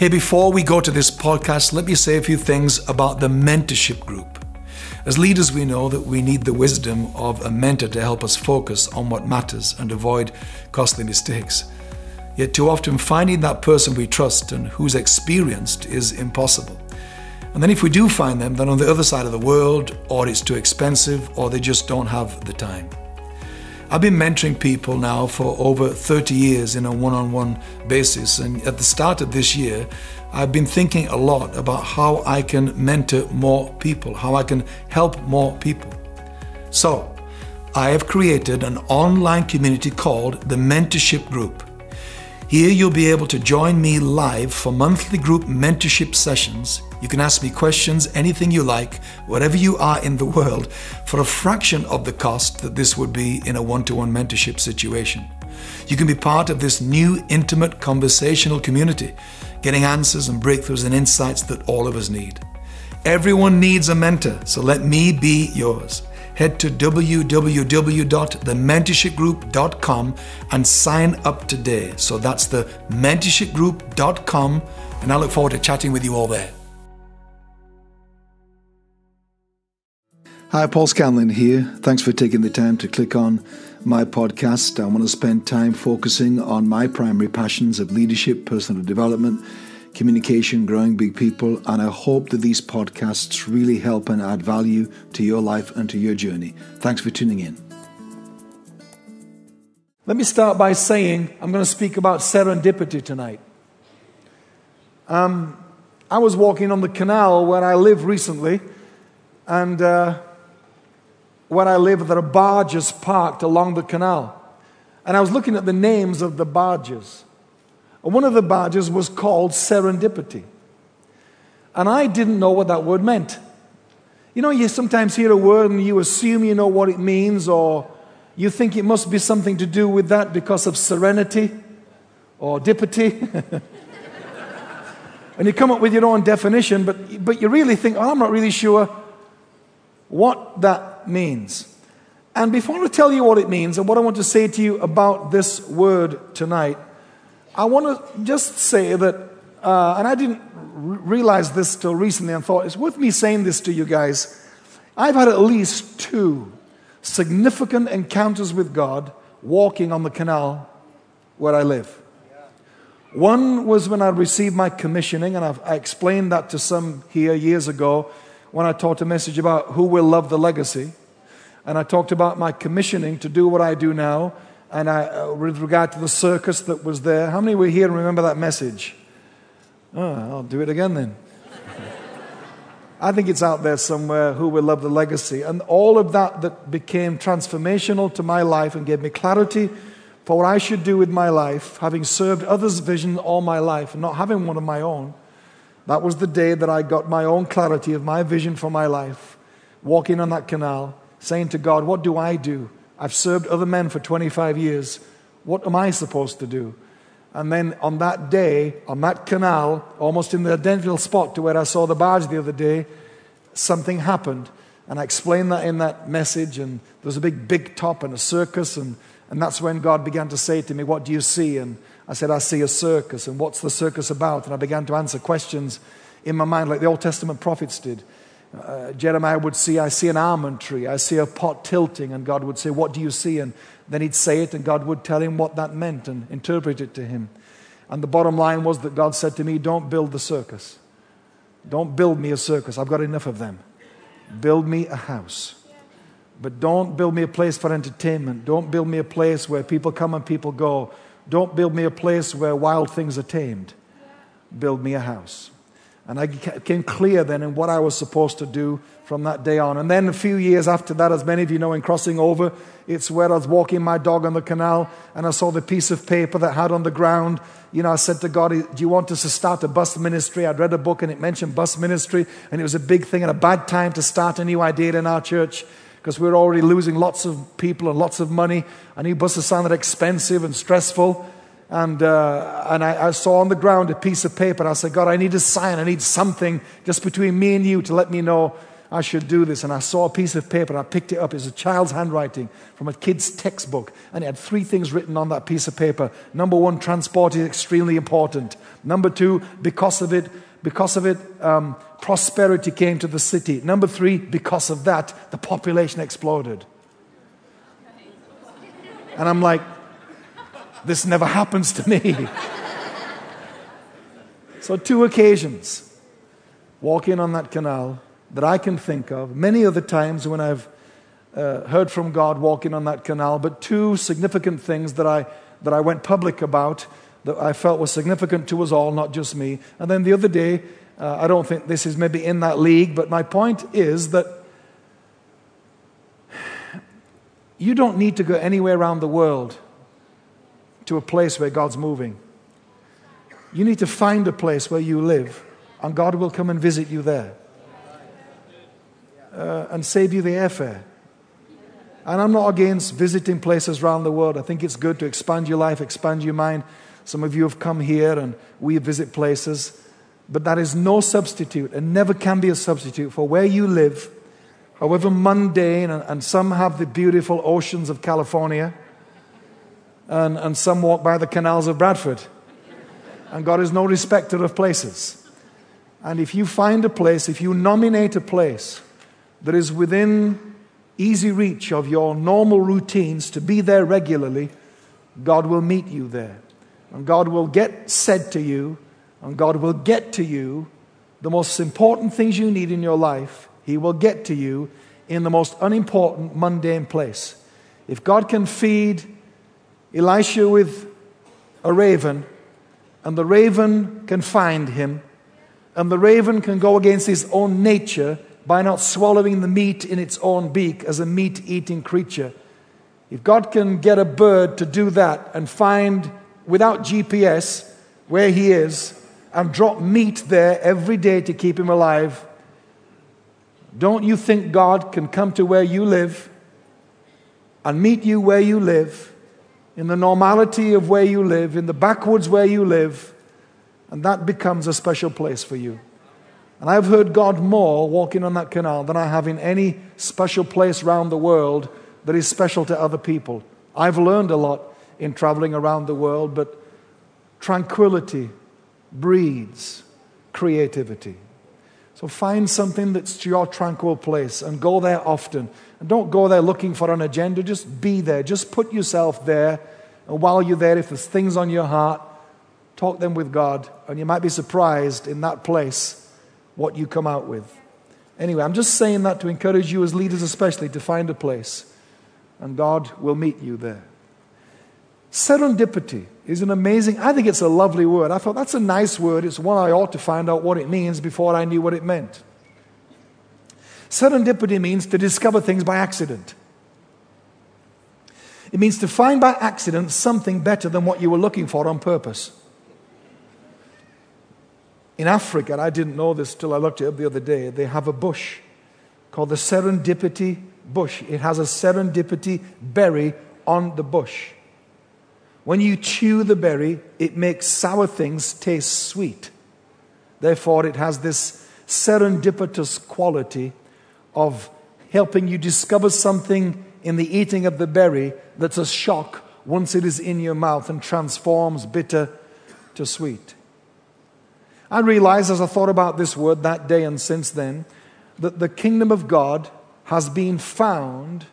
Hey, before we go to this podcast, let me say a few things about the mentorship group. As leaders, we know that we need the wisdom of a mentor to help us focus on what matters and avoid costly mistakes. Yet, too often, finding that person we trust and who's experienced is impossible. And then, if we do find them, they're on the other side of the world, or it's too expensive, or they just don't have the time. I've been mentoring people now for over 30 years in a one on one basis. And at the start of this year, I've been thinking a lot about how I can mentor more people, how I can help more people. So, I have created an online community called the Mentorship Group. Here you'll be able to join me live for monthly group mentorship sessions. You can ask me questions, anything you like, wherever you are in the world, for a fraction of the cost that this would be in a one to one mentorship situation. You can be part of this new intimate conversational community, getting answers and breakthroughs and insights that all of us need. Everyone needs a mentor, so let me be yours head to www.thementorshipgroup.com and sign up today. So that's the mentorshipgroup.com, and I look forward to chatting with you all there. Hi, Paul Scanlon here. Thanks for taking the time to click on my podcast. I want to spend time focusing on my primary passions of leadership, personal development, communication, growing big people, and I hope that these podcasts really help and add value to your life and to your journey. Thanks for tuning in. Let me start by saying I'm going to speak about serendipity tonight. Um, I was walking on the canal where I live recently, and uh, where I live, there are barges parked along the canal. And I was looking at the names of the barges. One of the barges was called serendipity. And I didn't know what that word meant. You know, you sometimes hear a word and you assume you know what it means, or you think it must be something to do with that because of serenity or dipity. and you come up with your own definition, but, but you really think, oh, I'm not really sure what that means. And before I tell you what it means and what I want to say to you about this word tonight, I want to just say that, uh, and I didn't realize this till recently and thought it's worth me saying this to you guys. I've had at least two significant encounters with God walking on the canal where I live. One was when I received my commissioning, and I've, I explained that to some here years ago when I taught a message about who will love the legacy. And I talked about my commissioning to do what I do now and I, uh, with regard to the circus that was there. How many were here and remember that message? Oh, I'll do it again then. I think it's out there somewhere who will love the legacy. And all of that that became transformational to my life and gave me clarity for what I should do with my life, having served others' vision all my life and not having one of my own. That was the day that I got my own clarity of my vision for my life, walking on that canal, saying to God, What do I do? I've served other men for 25 years. What am I supposed to do? And then on that day, on that canal, almost in the identical spot to where I saw the barge the other day, something happened. And I explained that in that message. And there was a big, big top and a circus. And, and that's when God began to say to me, What do you see? And I said, I see a circus. And what's the circus about? And I began to answer questions in my mind like the Old Testament prophets did. Uh, Jeremiah would see, I see an almond tree, I see a pot tilting, and God would say, What do you see? And then he'd say it, and God would tell him what that meant and interpret it to him. And the bottom line was that God said to me, Don't build the circus. Don't build me a circus. I've got enough of them. Build me a house. But don't build me a place for entertainment. Don't build me a place where people come and people go. Don't build me a place where wild things are tamed. Build me a house. And I became clear then in what I was supposed to do from that day on. And then a few years after that, as many of you know, in crossing over, it's where I was walking my dog on the canal and I saw the piece of paper that had on the ground. You know, I said to God, Do you want us to start a bus ministry? I'd read a book and it mentioned bus ministry, and it was a big thing and a bad time to start a new idea in our church because we we're already losing lots of people and lots of money. A new buses sounded expensive and stressful. And, uh, and I, I, saw on the ground a piece of paper. I said, God, I need a sign. I need something just between me and you to let me know I should do this. And I saw a piece of paper and I picked it up. It's a child's handwriting from a kid's textbook. And it had three things written on that piece of paper. Number one, transport is extremely important. Number two, because of it, because of it, um, prosperity came to the city. Number three, because of that, the population exploded. And I'm like, this never happens to me. so, two occasions walking on that canal that I can think of, many other times when I've uh, heard from God walking on that canal, but two significant things that I, that I went public about that I felt was significant to us all, not just me. And then the other day, uh, I don't think this is maybe in that league, but my point is that you don't need to go anywhere around the world to a place where God's moving. You need to find a place where you live, and God will come and visit you there uh, and save you the airfare. And I'm not against visiting places around the world. I think it's good to expand your life, expand your mind. Some of you have come here and we visit places, but that is no substitute and never can be a substitute for where you live, however mundane, and, and some have the beautiful oceans of California, and, and some walk by the canals of Bradford. And God is no respecter of places. And if you find a place, if you nominate a place that is within easy reach of your normal routines to be there regularly, God will meet you there. And God will get said to you, and God will get to you the most important things you need in your life. He will get to you in the most unimportant, mundane place. If God can feed Elisha with a raven, and the raven can find him, and the raven can go against his own nature by not swallowing the meat in its own beak as a meat eating creature. If God can get a bird to do that and find without GPS where he is and drop meat there every day to keep him alive, don't you think God can come to where you live and meet you where you live, in the normality of where you live, in the backwoods where you live, and that becomes a special place for you? And I've heard God more walking on that canal than I have in any special place around the world that is special to other people. I've learned a lot in traveling around the world, but tranquility breeds creativity. So find something that's your tranquil place and go there often. And don't go there looking for an agenda, just be there. Just put yourself there. And while you're there, if there's things on your heart, talk them with God. And you might be surprised in that place what you come out with. Anyway, I'm just saying that to encourage you as leaders, especially, to find a place, and God will meet you there. Serendipity is an amazing, I think it's a lovely word. I thought that's a nice word. It's one I ought to find out what it means before I knew what it meant. Serendipity means to discover things by accident. It means to find by accident something better than what you were looking for on purpose. In Africa, and I didn't know this till I looked it up the other day, they have a bush called the serendipity bush. It has a serendipity berry on the bush. When you chew the berry, it makes sour things taste sweet. Therefore, it has this serendipitous quality of helping you discover something in the eating of the berry that's a shock once it is in your mouth and transforms bitter to sweet. I realized as I thought about this word that day and since then that the kingdom of God has been found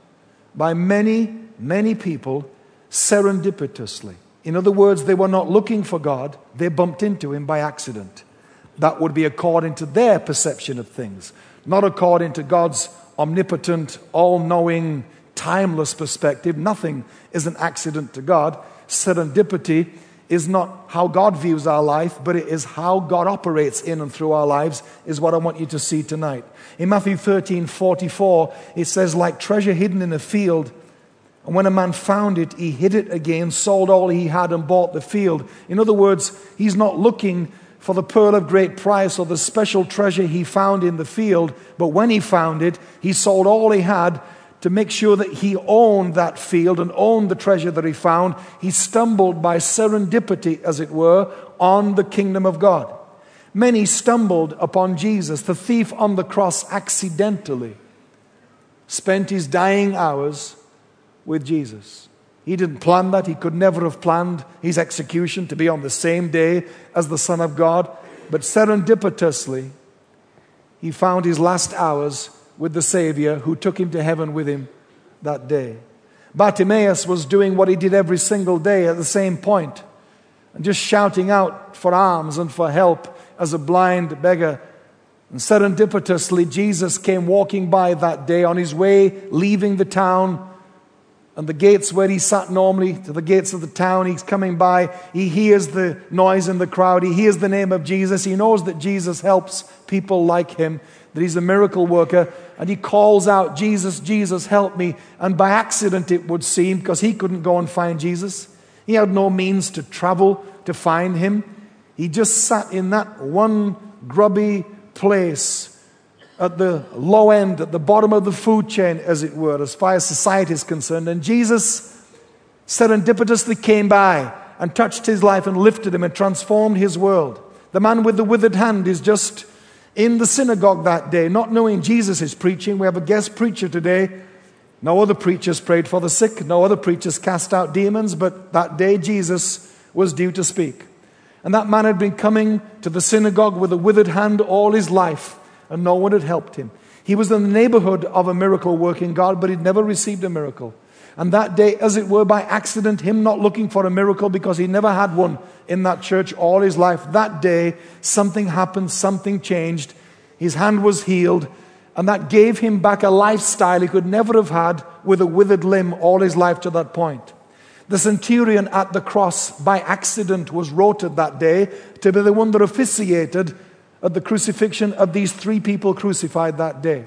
by many, many people serendipitously. In other words, they were not looking for God, they bumped into him by accident. That would be according to their perception of things, not according to God's omnipotent, all knowing, timeless perspective. Nothing is an accident to God. Serendipity is not how God views our life, but it is how God operates in and through our lives, is what I want you to see tonight. In Matthew 13 44, it says, like treasure hidden in a field. And when a man found it, he hid it again, sold all he had, and bought the field. In other words, he's not looking for the pearl of great price or the special treasure he found in the field, but when he found it, he sold all he had to make sure that he owned that field and owned the treasure that he found, he stumbled by serendipity, as it were, on the kingdom of God. Many stumbled upon Jesus. The thief on the cross accidentally spent his dying hours with Jesus. He didn't plan that. He could never have planned his execution to be on the same day as the Son of God. But serendipitously, he found his last hours with the Savior who took him to heaven with him that day. Bartimaeus was doing what he did every single day at the same point, and just shouting out for alms and for help as a blind beggar. And serendipitously, Jesus came walking by that day on his way, leaving the town and the gates where he sat normally, to the gates of the town. He's coming by. He hears the noise in the crowd. He hears the name of Jesus. He knows that Jesus helps people like him, that he's a miracle worker. And he calls out, Jesus, Jesus, help me. And by accident, it would seem, because he couldn't go and find Jesus, he had no means to travel to find him. He just sat in that one grubby place at the low end, at the bottom of the food chain, as it were, as far as society is concerned. And Jesus serendipitously came by and touched his life and lifted him and transformed his world. The man with the withered hand is just in the synagogue that day, not knowing Jesus is preaching. We have a guest preacher today. No other preachers prayed for the sick, no other preachers cast out demons, but that day Jesus was due to speak. And that man had been coming to the synagogue with a withered hand all his life, and no one had helped him. He was in the neighborhood of a miracle working God, but he'd never received a miracle. And that day, as it were by accident, him not looking for a miracle because he never had one in that church all his life, that day, something happened, something changed. His hand was healed, and that gave him back a lifestyle he could never have had with a withered limb all his life to that point. The centurion at the cross, by accident, was rotated that day to be the one that officiated at the crucifixion of these three people crucified that day.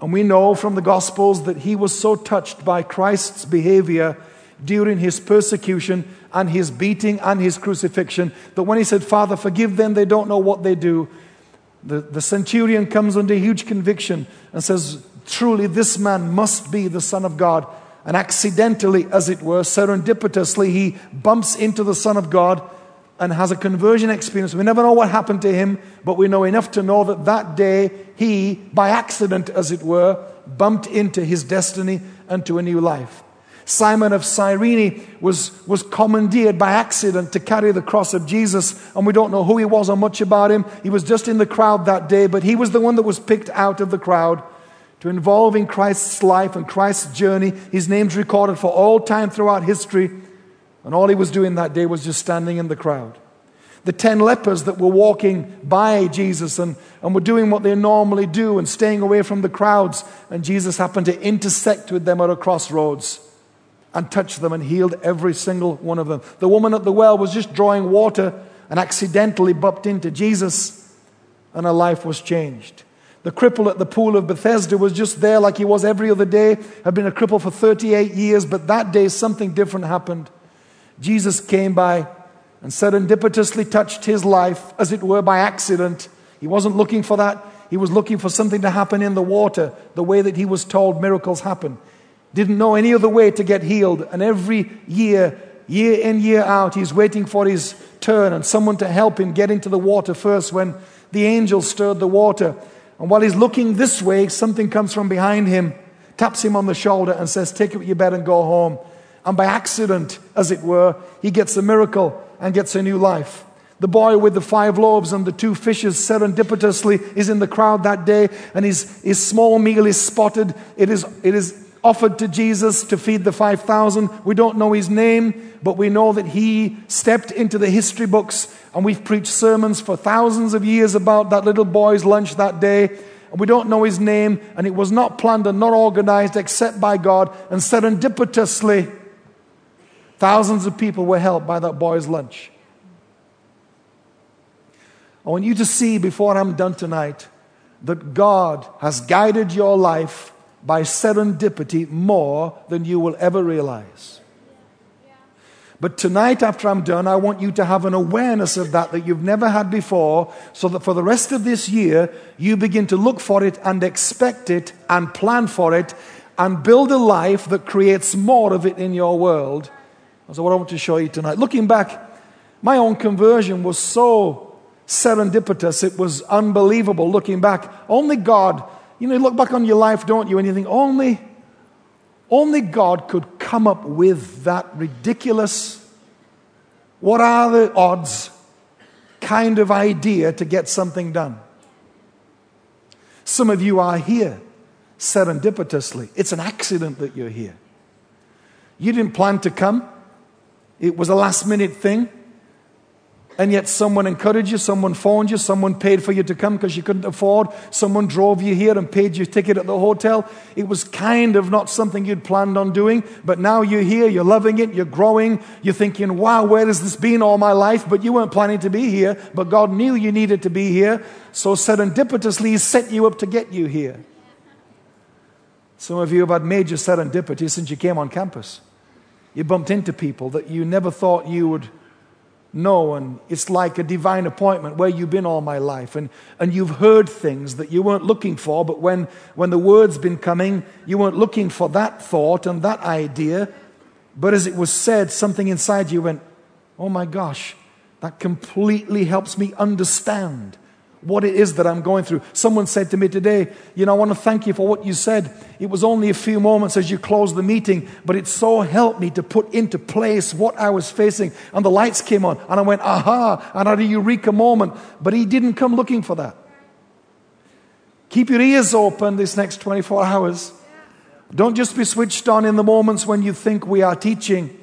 And we know from the Gospels that he was so touched by Christ's behavior during his persecution and his beating and his crucifixion that when he said, Father, forgive them, they don't know what they do, the, the centurion comes under huge conviction and says, Truly, this man must be the Son of God. And accidentally, as it were, serendipitously, he bumps into the Son of God and has a conversion experience. We never know what happened to him, but we know enough to know that that day he, by accident, as it were, bumped into his destiny and to a new life. Simon of Cyrene was, was commandeered by accident to carry the cross of Jesus, and we don't know who he was or much about him. He was just in the crowd that day, but he was the one that was picked out of the crowd to involve in Christ's life and Christ's journey. His name's recorded for all time throughout history. And all he was doing that day was just standing in the crowd. The ten lepers that were walking by Jesus and, and were doing what they normally do and staying away from the crowds. And Jesus happened to intersect with them at a crossroads and touch them and healed every single one of them. The woman at the well was just drawing water and accidentally bumped into Jesus, and her life was changed. The cripple at the pool of Bethesda was just there like he was every other day, had been a cripple for 38 years, but that day something different happened. Jesus came by and serendipitously touched his life, as it were by accident. He wasn't looking for that. He was looking for something to happen in the water, the way that he was told miracles happen. Didn't know any other way to get healed. And every year, year in, year out, he's waiting for his turn and someone to help him get into the water first when the angel stirred the water. And while he's looking this way, something comes from behind him, taps him on the shoulder, and says, Take up your bed and go home. And by accident, as it were, he gets a miracle and gets a new life. The boy with the five loaves and the two fishes serendipitously is in the crowd that day, and his, his small meal is spotted. It is, it is offered to Jesus to feed the 5,000. We don't know his name, but we know that he stepped into the history books, and we've preached sermons for thousands of years about that little boy's lunch that day. And we don't know his name, and it was not planned and not organized except by God. And serendipitously, thousands of people were helped by that boy's lunch. I want you to see before I'm done tonight that God has guided your life by serendipity more than you will ever realize. But tonight, after I'm done, I want you to have an awareness of that that you've never had before, so that for the rest of this year, you begin to look for it and expect it and plan for it and build a life that creates more of it in your world. That's what I want to show you tonight. Looking back, my own conversion was so serendipitous. It was unbelievable looking back. Only God, you know, you look back on your life, don't you, and you think, only, only God could come up with that ridiculous, what are the odds kind of idea to get something done. Some of you are here serendipitously. It's an accident that you're here. You didn't plan to come, it was a last minute thing and yet someone encouraged you, someone phoned you, someone paid for you to come because you couldn't afford, someone drove you here and paid your ticket at the hotel. It was kind of not something you'd planned on doing, but now you're here, you're loving it, you're growing, you're thinking, wow, where has this been all my life? But you weren't planning to be here, but God knew you needed to be here, so serendipitously He set you up to get you here. Some of you have had major serendipity since you came on campus. You bumped into people that you never thought you would know. and it's like a divine appointment where you've been all my life, and, and you've heard things that you weren't looking for, but when, when the word's been coming, you weren't looking for that thought and that idea. But as it was said, something inside you went, Oh my gosh, that completely helps me understand what it is that I'm going through. Someone said to me today, You know, I want to thank you for what you said. It was only a few moments as you closed the meeting, but it so helped me to put into place what I was facing. And the lights came on, and I went, Aha, and had a eureka moment. But he didn't come looking for that. Keep your ears open this next 24 hours. Don't just be switched on in the moments when you think we are teaching.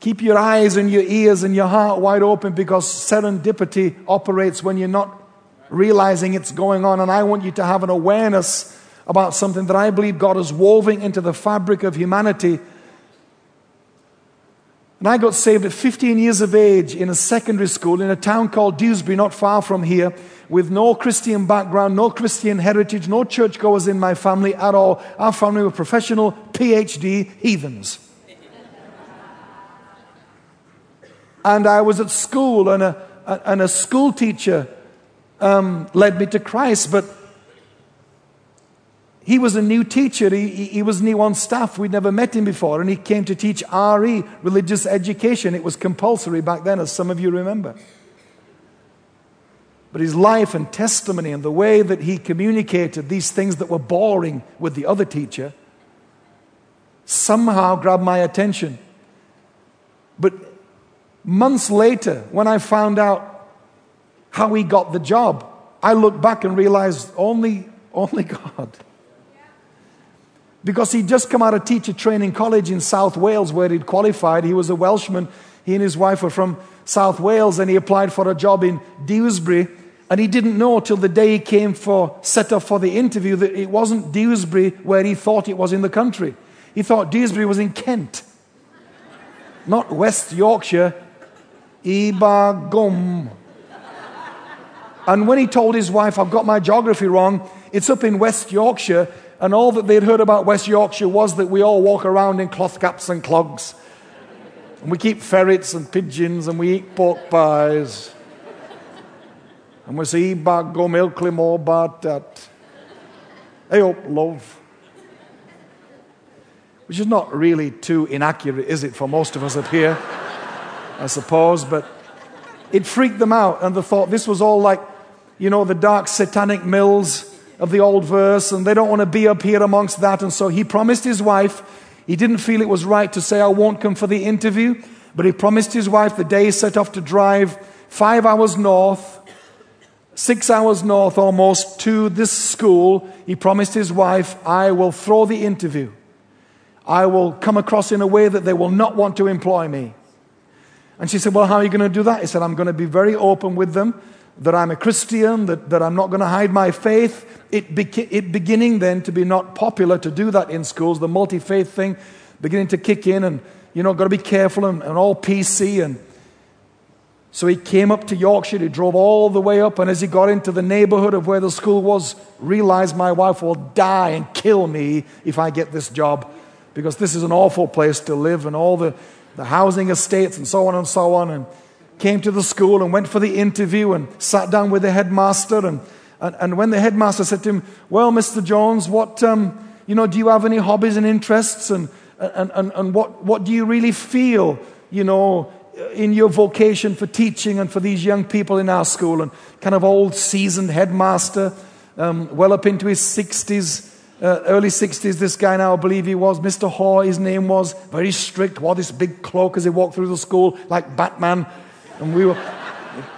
Keep your eyes and your ears and your heart wide open because serendipity operates when you're not realizing it's going on. And I want you to have an awareness about something that I believe God is woven into the fabric of humanity. And I got saved at 15 years of age in a secondary school in a town called Dewsbury, not far from here, with no Christian background, no Christian heritage, no churchgoers in my family at all. Our family were professional PhD heathens. and I was at school, and a, and a school teacher um, led me to Christ, but he was a new teacher. He, he was new on staff. We'd never met him before. And he came to teach RE, religious education. It was compulsory back then, as some of you remember. But his life and testimony and the way that he communicated these things that were boring with the other teacher somehow grabbed my attention. But months later, when I found out how he got the job. I look back and realize only, only God. Because he'd just come out of teacher training college in South Wales where he'd qualified. He was a Welshman. He and his wife were from South Wales and he applied for a job in Dewsbury. And he didn't know till the day he came for set up for the interview that it wasn't Dewsbury where he thought it was in the country. He thought Dewsbury was in Kent, not West Yorkshire. Ibagum. And when he told his wife, I've got my geography wrong, it's up in West Yorkshire, and all that they'd heard about West Yorkshire was that we all walk around in cloth caps and clogs. And we keep ferrets and pigeons, and we eat pork pies. And we say, bag go milkly more about that. I hope love. Which is not really too inaccurate, is it, for most of us up here? I suppose, but it freaked them out, and they thought this was all like you know, the dark satanic mills of the old verse, and they don't want to be up here amongst that. And so he promised his wife, he didn't feel it was right to say, I won't come for the interview, but he promised his wife the day he set off to drive five hours north, six hours north almost, to this school. He promised his wife, I will throw the interview. I will come across in a way that they will not want to employ me. And she said, Well, how are you going to do that? He said, I'm going to be very open with them that I'm a Christian, that, that I'm not going to hide my faith. It, beca- it beginning then to be not popular to do that in schools, the multi faith thing beginning to kick in, and you know, got to be careful and, and all PC. And so he came up to Yorkshire, he drove all the way up, and as he got into the neighborhood of where the school was, realized my wife will die and kill me if I get this job because this is an awful place to live and all the, the housing estates and so on and so on. And came to the school and went for the interview and sat down with the headmaster. And, and, and when the headmaster said to him, Well, Mr. Jones, what, um, you know, do you have any hobbies and interests? And, and, and, and what, what do you really feel, you know, in your vocation for teaching and for these young people in our school, and kind of old seasoned headmaster, um, well up into his 60s, uh, early 60s, this guy now, I believe he was, Mr. Haw, his name was, very strict, wore this big cloak as he walked through the school like Batman. And we were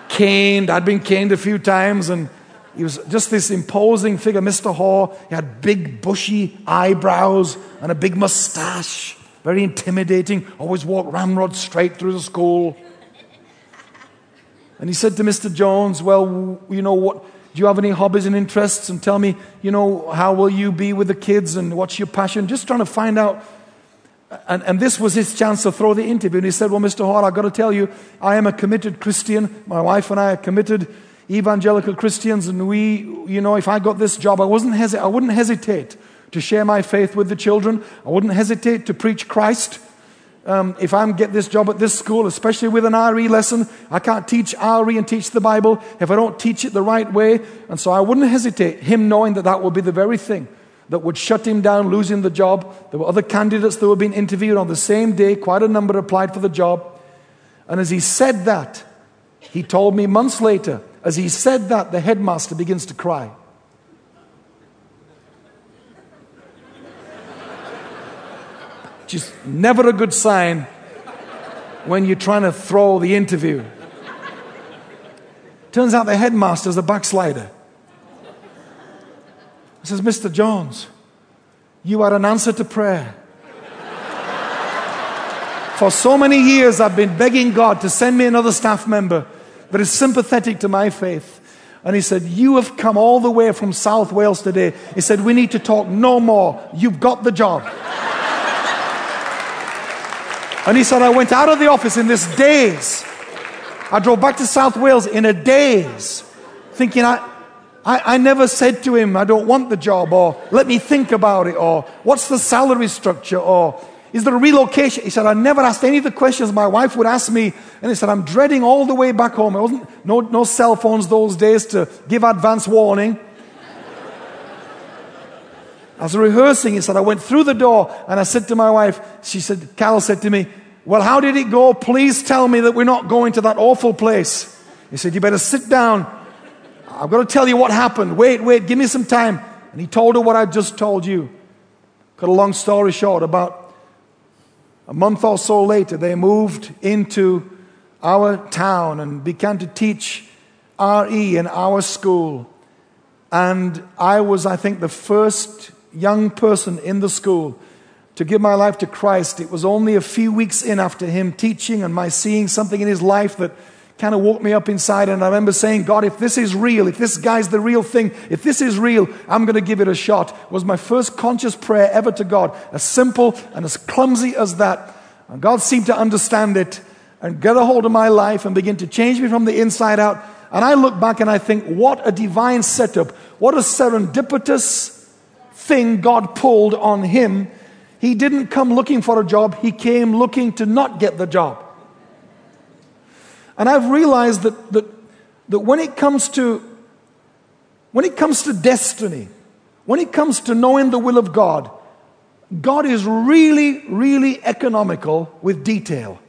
caned, I'd been caned a few times, and he was just this imposing figure, Mr. Haw. He had big, bushy eyebrows and a big mustache, very intimidating, always walked ramrod straight through the school. And he said to Mr. Jones, Well, you know what? Do you have any hobbies and interests? And tell me, you know, how will you be with the kids and what's your passion? Just trying to find out. And, and this was his chance to throw the interview. And he said, Well, Mr. Hall, I've got to tell you, I am a committed Christian. My wife and I are committed evangelical Christians. And we, you know, if I got this job, I, wasn't hesi- I wouldn't hesitate to share my faith with the children. I wouldn't hesitate to preach Christ um, if I get this job at this school, especially with an RE lesson, I can't teach RE and teach the Bible if I don't teach it the right way. And so I wouldn't hesitate, him knowing that that would be the very thing that would shut him down, losing the job. There were other candidates that were being interviewed on the same day. Quite a number applied for the job. And as he said that, he told me months later, as he said that, the headmaster begins to cry. is never a good sign when you're trying to throw the interview. Turns out the headmaster's a backslider. Says, Mr. Jones, you are an answer to prayer. For so many years, I've been begging God to send me another staff member that is sympathetic to my faith. And he said, You have come all the way from South Wales today. He said, We need to talk no more. You've got the job. And he said, I went out of the office in this daze. I drove back to South Wales in a daze, thinking I, I, I, never said to him, I don't want the job, or let me think about it, or what's the salary structure, or is there a relocation? He said, I never asked any of the questions my wife would ask me. And he said, I'm dreading all the way back home. It wasn't no, no cell phones those days to give advance warning. I was rehearsing. He said, I went through the door and I said to my wife, she said, Carol said to me, Well, how did it go? Please tell me that we're not going to that awful place. He said, You better sit down. I've got to tell you what happened. Wait, wait, give me some time. And he told her what I just told you. Cut a long story short, about a month or so later, they moved into our town and began to teach RE in our school. And I was, I think, the first young person in the school to give my life to Christ. It was only a few weeks in after him teaching and my seeing something in his life that kind of woke me up inside. And I remember saying, God, if this is real, if this guy's the real thing, if this is real, I'm going to give it a shot. Was my first conscious prayer ever to God, as simple and as clumsy as that. And God seemed to understand it and get a hold of my life and begin to change me from the inside out. And I look back and I think, what a divine setup. What a serendipitous thing God pulled on him. He didn't come looking for a job, he came looking to not get the job. And I've realized that, that, that when it comes to when it comes to destiny, when it comes to knowing the will of God, God is really, really economical with detail.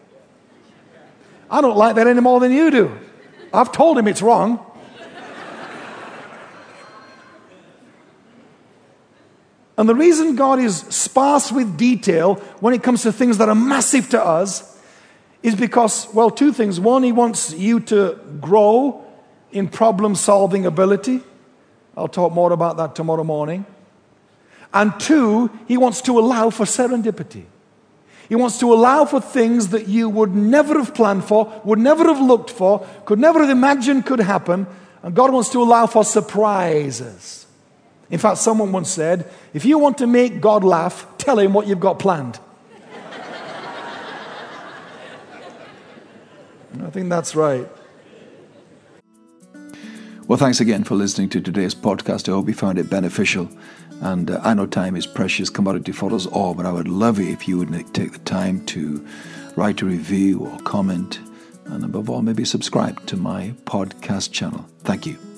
I don't like that any more than you do. I've told him it's wrong. And the reason God is sparse with detail when it comes to things that are massive to us is because, well, two things. One, He wants you to grow in problem solving ability. I'll talk more about that tomorrow morning. And two, He wants to allow for serendipity. He wants to allow for things that you would never have planned for, would never have looked for, could never have imagined could happen. And God wants to allow for surprises. In fact, someone once said, if you want to make God laugh, tell him what you've got planned. I think that's right. Well, thanks again for listening to today's podcast. I hope you found it beneficial. And uh, I know time is precious commodity for us all, but I would love it if you would take the time to write a review or comment, and above all, maybe subscribe to my podcast channel. Thank you.